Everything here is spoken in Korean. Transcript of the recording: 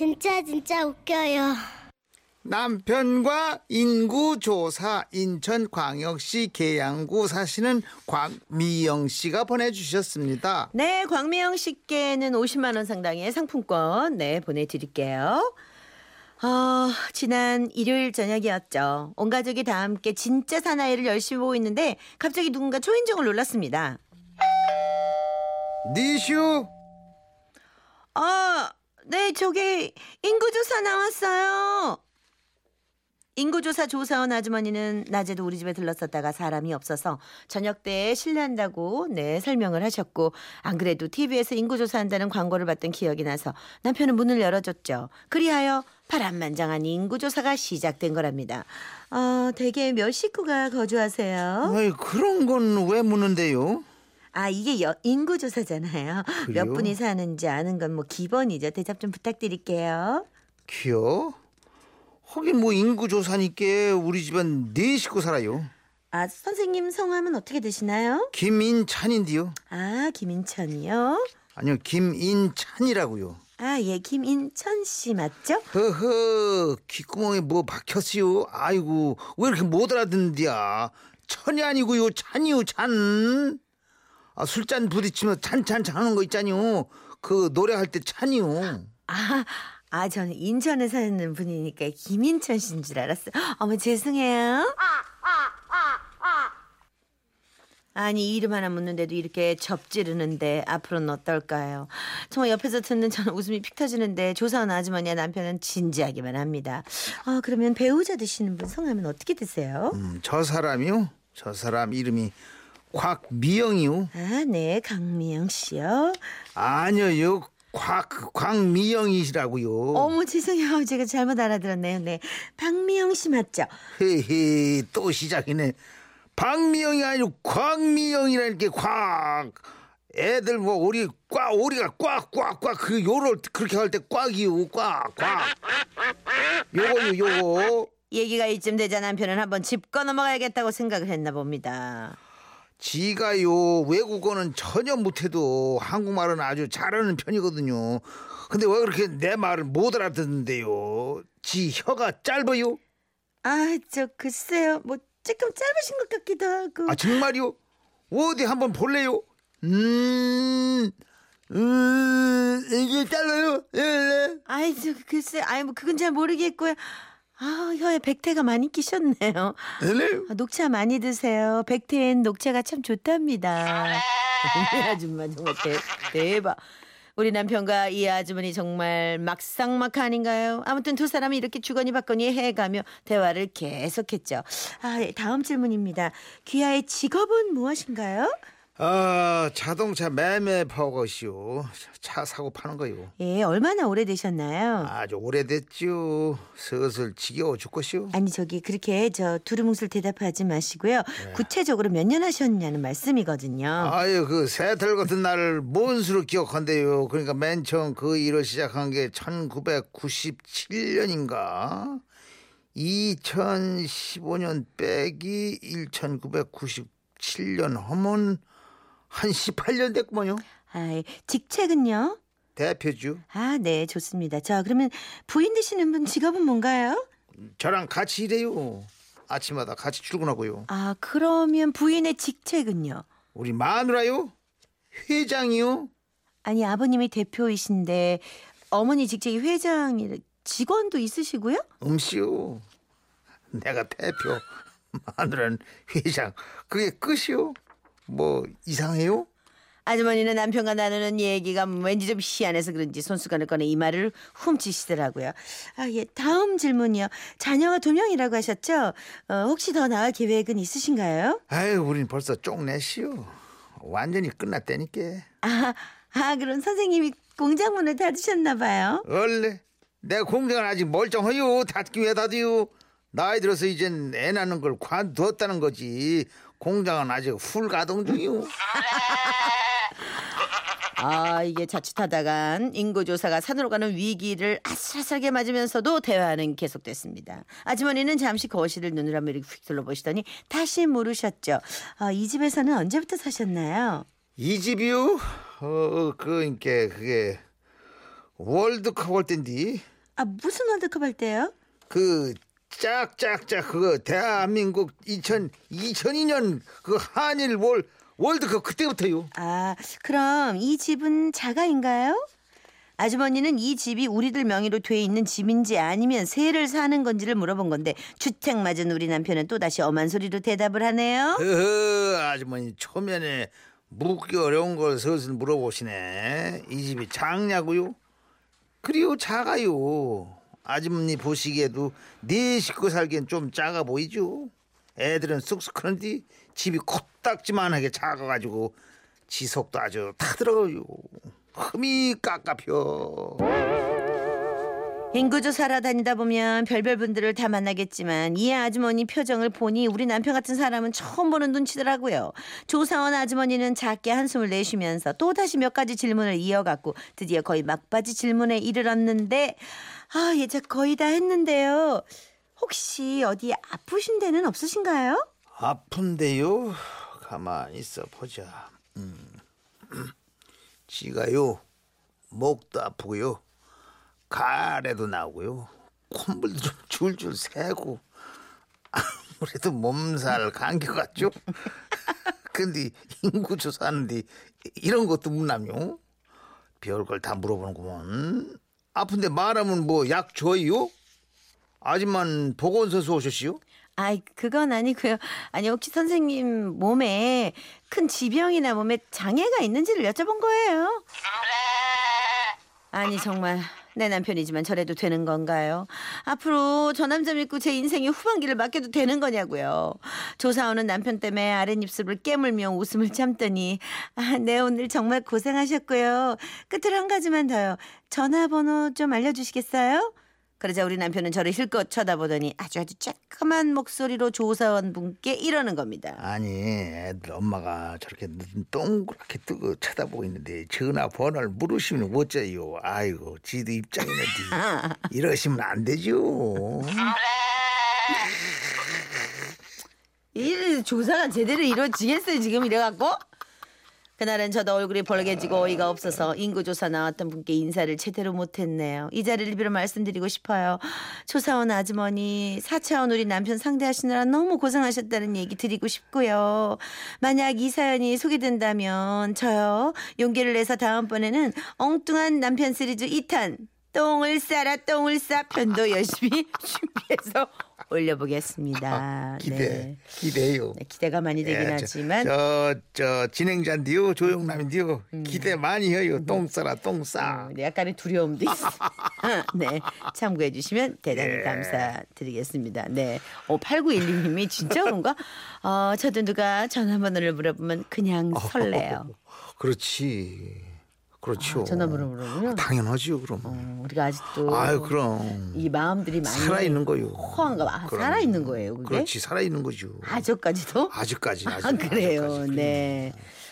진짜 진짜 웃겨요. 남편과 인구조사 인천광역시 계양구 사시는 광미영 씨가 보내주셨습니다. 네, 광미영 씨께는 50만 원 상당의 상품권 네 보내드릴게요. 어, 지난 일요일 저녁이었죠. 온 가족이 다 함께 진짜 사나이를 열심히 보고 있는데 갑자기 누군가 초인종을 눌렀습니다. 니슈 아, 네, 저기 인구조사 나왔어요. 인구조사 조사원 아주머니는 낮에도 우리 집에 들렀었다가 사람이 없어서 저녁 때 실례한다고 네 설명을 하셨고 안 그래도 TV에서 인구조사한다는 광고를 봤던 기억이 나서 남편은 문을 열어줬죠. 그리하여 파란만장한 인구조사가 시작된 거랍니다. 어, 대개 몇 식구가 거주하세요? 아이, 그런 건 왜 묻는데요? 아 이게 여, 인구조사잖아요. 그래요? 몇 분이 사는지 아는 건 뭐 기본이죠. 대답 좀 부탁드릴게요. 기어? 하긴 뭐 인구조사니까 우리 집안 네 식구 살아요. 아 선생님 성함은 어떻게 되시나요? 김인찬인데요. 아 김인천이요. 아니요 김인찬이라고요. 아 예 김인천 씨 맞죠? 허허 귓구멍에 뭐 박혔어요. 아이고 왜 이렇게 못 알아듣는디야. 천이 아니고요 찬이요 찬. 아, 술잔 부딪히면 찬찬찬 하는 거 있잖요. 그 노래할 때 찬이요. 아, 아 저는 인천에 사는 분이니까 김인천 씨인 줄 알았어요. 어머 죄송해요. 아니 이름 하나 묻는데도 이렇게 접지르는데 앞으로는 어떨까요? 정말 옆에서 듣는 저는 웃음이 픽 터지는데 조사원 아주머니와 남편은 진지하기만 합니다. 아 그러면 배우자 되시는 분 성함은 어떻게 되세요? 음, 저 사람이요? 저 사람 이름이 곽미영이요. 아 네 강미영 씨요. 아니요, 곽 광미영이시라고요. 어머 죄송해요 제가 잘못 알아들었네요. 네 박미영 씨 맞죠? 헤헤 또 시작이네. 박미영이 아니고 광미영이라니까 곽. 애들 뭐 오리 꽉 오리가 꽉 꽉 꽉 그 요를 그렇게 할 때 꽉이요 꽉 꽉. 요거요 요거. 얘기가 이쯤 되자 남편은 한번 짚고 넘어가야겠다고 생각을 했나 봅니다. 지가요 외국어는 전혀 못해도 한국말은 아주 잘하는 편이거든요. 근데 왜 그렇게 내 말을 못 알아듣는데요? 지 혀가 짧아요? 아, 저 글쎄요. 뭐 조금 짧으신 것 같기도 하고. 아 정말요? 어디 한번 볼래요? 음, 음 이게 짧아요? 예. 아이, 저 글쎄, 아이 뭐 그건 잘 모르겠고요. 아, 혀에 백태가 많이 끼셨네요. 네. 아, 녹차 많이 드세요. 백태엔 녹차가 참 좋답니다. 이 아줌마 정말 대, 대박. 우리 남편과 이 아주머니 정말 막상막 아닌가요? 아무튼 두 사람이 이렇게 주거니 받거니 해가며 대화를 계속했죠. 아, 예, 다음 질문입니다. 귀하의 직업은 무엇인가요? 아 자동차 매매 파고시오. 차 사고 파는 거요. 예, 얼마나 오래되셨나요? 아주 오래됐죠. 슬슬 지겨워 죽겠시오. 아니 저기 그렇게 저 두루뭉술 대답하지 마시고요. 구체적으로 몇 년 하셨냐는 말씀이거든요. 아유 그 새틀 같은 날을 뭔 수로 기억한대요. 그러니까 맨 처음 그 일을 시작한 게 1997년인가. 2015년 빼기 1997년 하면 한 18년 됐구먼요. 아, 직책은요? 대표주. 아, 네, 좋습니다. 자, 그러면 부인 되시는 분 직업은 뭔가요? 저랑 같이 일해요. 아침마다 같이 출근하고요. 아, 그러면 부인의 직책은요? 우리 마누라요? 회장이요? 아니, 아버님이 대표이신데 어머니 직책이 회장이 직원도 있으시고요? 음시오. 내가 대표, 마누라는 회장. 그게 끝이요? 뭐 이상해요? 아주머니는 남편과 나누는 얘기가 왠지 좀 희한해서 그런지 손수건을 꺼내 이 말을 훔치시더라고요. 아, 예. 다음 질문이요. 자녀가 두 명이라고 하셨죠? 어, 혹시 더 나을 계획은 있으신가요? 아유, 우린 벌써 쪽내시오. 완전히 끝났다니까. 아, 아, 그럼 선생님이 공장 문을 닫으셨나 봐요. 원래 내 공장은 아직 멀쩡해요. 닫기 왜 닫아요? 나이 들어서 이젠 애 낳는 걸 관두었다는 거지. 공장은 아직 훌 가동 중이요. 아, 이게 자칫하다간 인구조사가 산으로 가는 위기를 아슬아슬하게 맞으면서도 대화는 계속됐습니다. 아주머니는 잠시 거실을 눈을 한번 이렇게 휙 둘러보시더니 다시 물으셨죠. 아, 이 집에서는 언제부터 사셨나요? 이 집이요? 어, 그러니까 그게 월드컵 할 땐디 아 무슨 월드컵 할 때요? 그 짝짝짝 그거 대한민국 2000 2002년 그 한일 월 월드컵 그때부터요. 아 그럼 이 집은 자가인가요? 아주머니는 이 집이 우리들 명의로 돼 있는 집인지 아니면 세를 사는 건지를 물어본 건데 주택 맞은 우리 남편은 또다시 엄한 소리로 대답을 하네요. 허허 아주머니 초면에 묻기 어려운 걸 슬슬 물어보시네. 이 집이 작냐고요? 그리요 작아요. 아주머니 보시기에도 네 식구 살기엔 좀 작아 보이죠. 애들은 쑥쑥 크는데 집이 코딱지만하게 작아가지고 지속도 아주 타들어요. 흠이 깝깝혀. 인구조사러 다니다 보면 별별 분들을 다 만나겠지만 이 아주머니 표정을 보니 우리 남편 같은 사람은 처음 보는 눈치더라고요. 조사원 아주머니는 작게 한숨을 내쉬면서 또다시 몇 가지 질문을 이어갔고 드디어 거의 막바지 질문에 이르렀는데 아 이제 거의 다 했는데요. 혹시 어디 아프신 데는 없으신가요? 아픈데요? 가만히 있어 보자. 음. 지가요 목도 아프고요 가래도 나오고요 콧물도 좀 줄줄 새고 아무래도 몸살 감기 같죠? 근데 인구 조사하는데 이런 것도 묻나요? 별걸 다 물어보는구먼 아픈데 말하면 뭐 약 줘요? 아줌만 보건소에서 오셨시요? 아이 그건 아니고요. 아니 혹시 선생님 몸에 큰 지병이나 몸에 장애가 있는지를 여쭤본 거예요. 아니 정말 내 남편이지만 저래도 되는 건가요? 앞으로 저 남자 믿고 제 인생의 후반기를 맡겨도 되는 거냐고요. 조사오는 남편 때문에 아랫입술을 깨물며 웃음을 참더니 아, 네 오늘 정말 고생하셨고요. 끝으로 한 가지만 더요. 전화번호 좀 알려주시겠어요? 그러자 우리 남편은 저를 힐끗 쳐다보더니 아주 아주 쬐끄만 목소리로 조사원 분께 이러는 겁니다. 아니 애들 엄마가 저렇게 눈 동그랗게 뜨고 쳐다보고 있는데 전화번호를 물으시면 어째요 아이고 지도 입장이는데 이러시면 안 되죠 이 조사가 제대로 이루어지겠어요 지금 이래갖고? 그날은 저도 얼굴이 벌개지고 어이가 없어서 인구조사 나왔던 분께 인사를 제대로 못했네요. 이 자리를 빌어 말씀드리고 싶어요. 조사원 아주머니 4차원 우리 남편 상대하시느라 너무 고생하셨다는 얘기 드리고 싶고요. 만약 이 사연이 소개된다면 저요 용기를 내서 다음번에는 엉뚱한 남편 시리즈 2탄 똥을 싸라 똥을 싸 편도 열심히 준비해서 올려보겠습니다. 기대 네. 기대요 네, 기대가 많이 되긴 예, 저- 하지만 저, 저 진행자인데요 조용남인데요 기대 많이 해요 똥 싸라 똥 싸. 음, 네, 약간의 두려움도 있어요. 네, 참고해 주시면 대단히 예. 감사드리겠습니다. 네, 어, 8916님이 진짜 그런가? 어, 저도 누가 전화번호를 물어보면 그냥 설레요. 그렇지 그렇죠 아, 전화번호 물어보면? 당연하지요 그럼 어, 우리가 아직도 아유 그럼 이 마음들이 많이 살아 있는 거요 호황가 아, 그럼. 살아 있는 거예요, 그게? 그렇지 살아 있는 거죠 아직까지도? 아직까지 아직 아, 그래요. 아직까지. 네.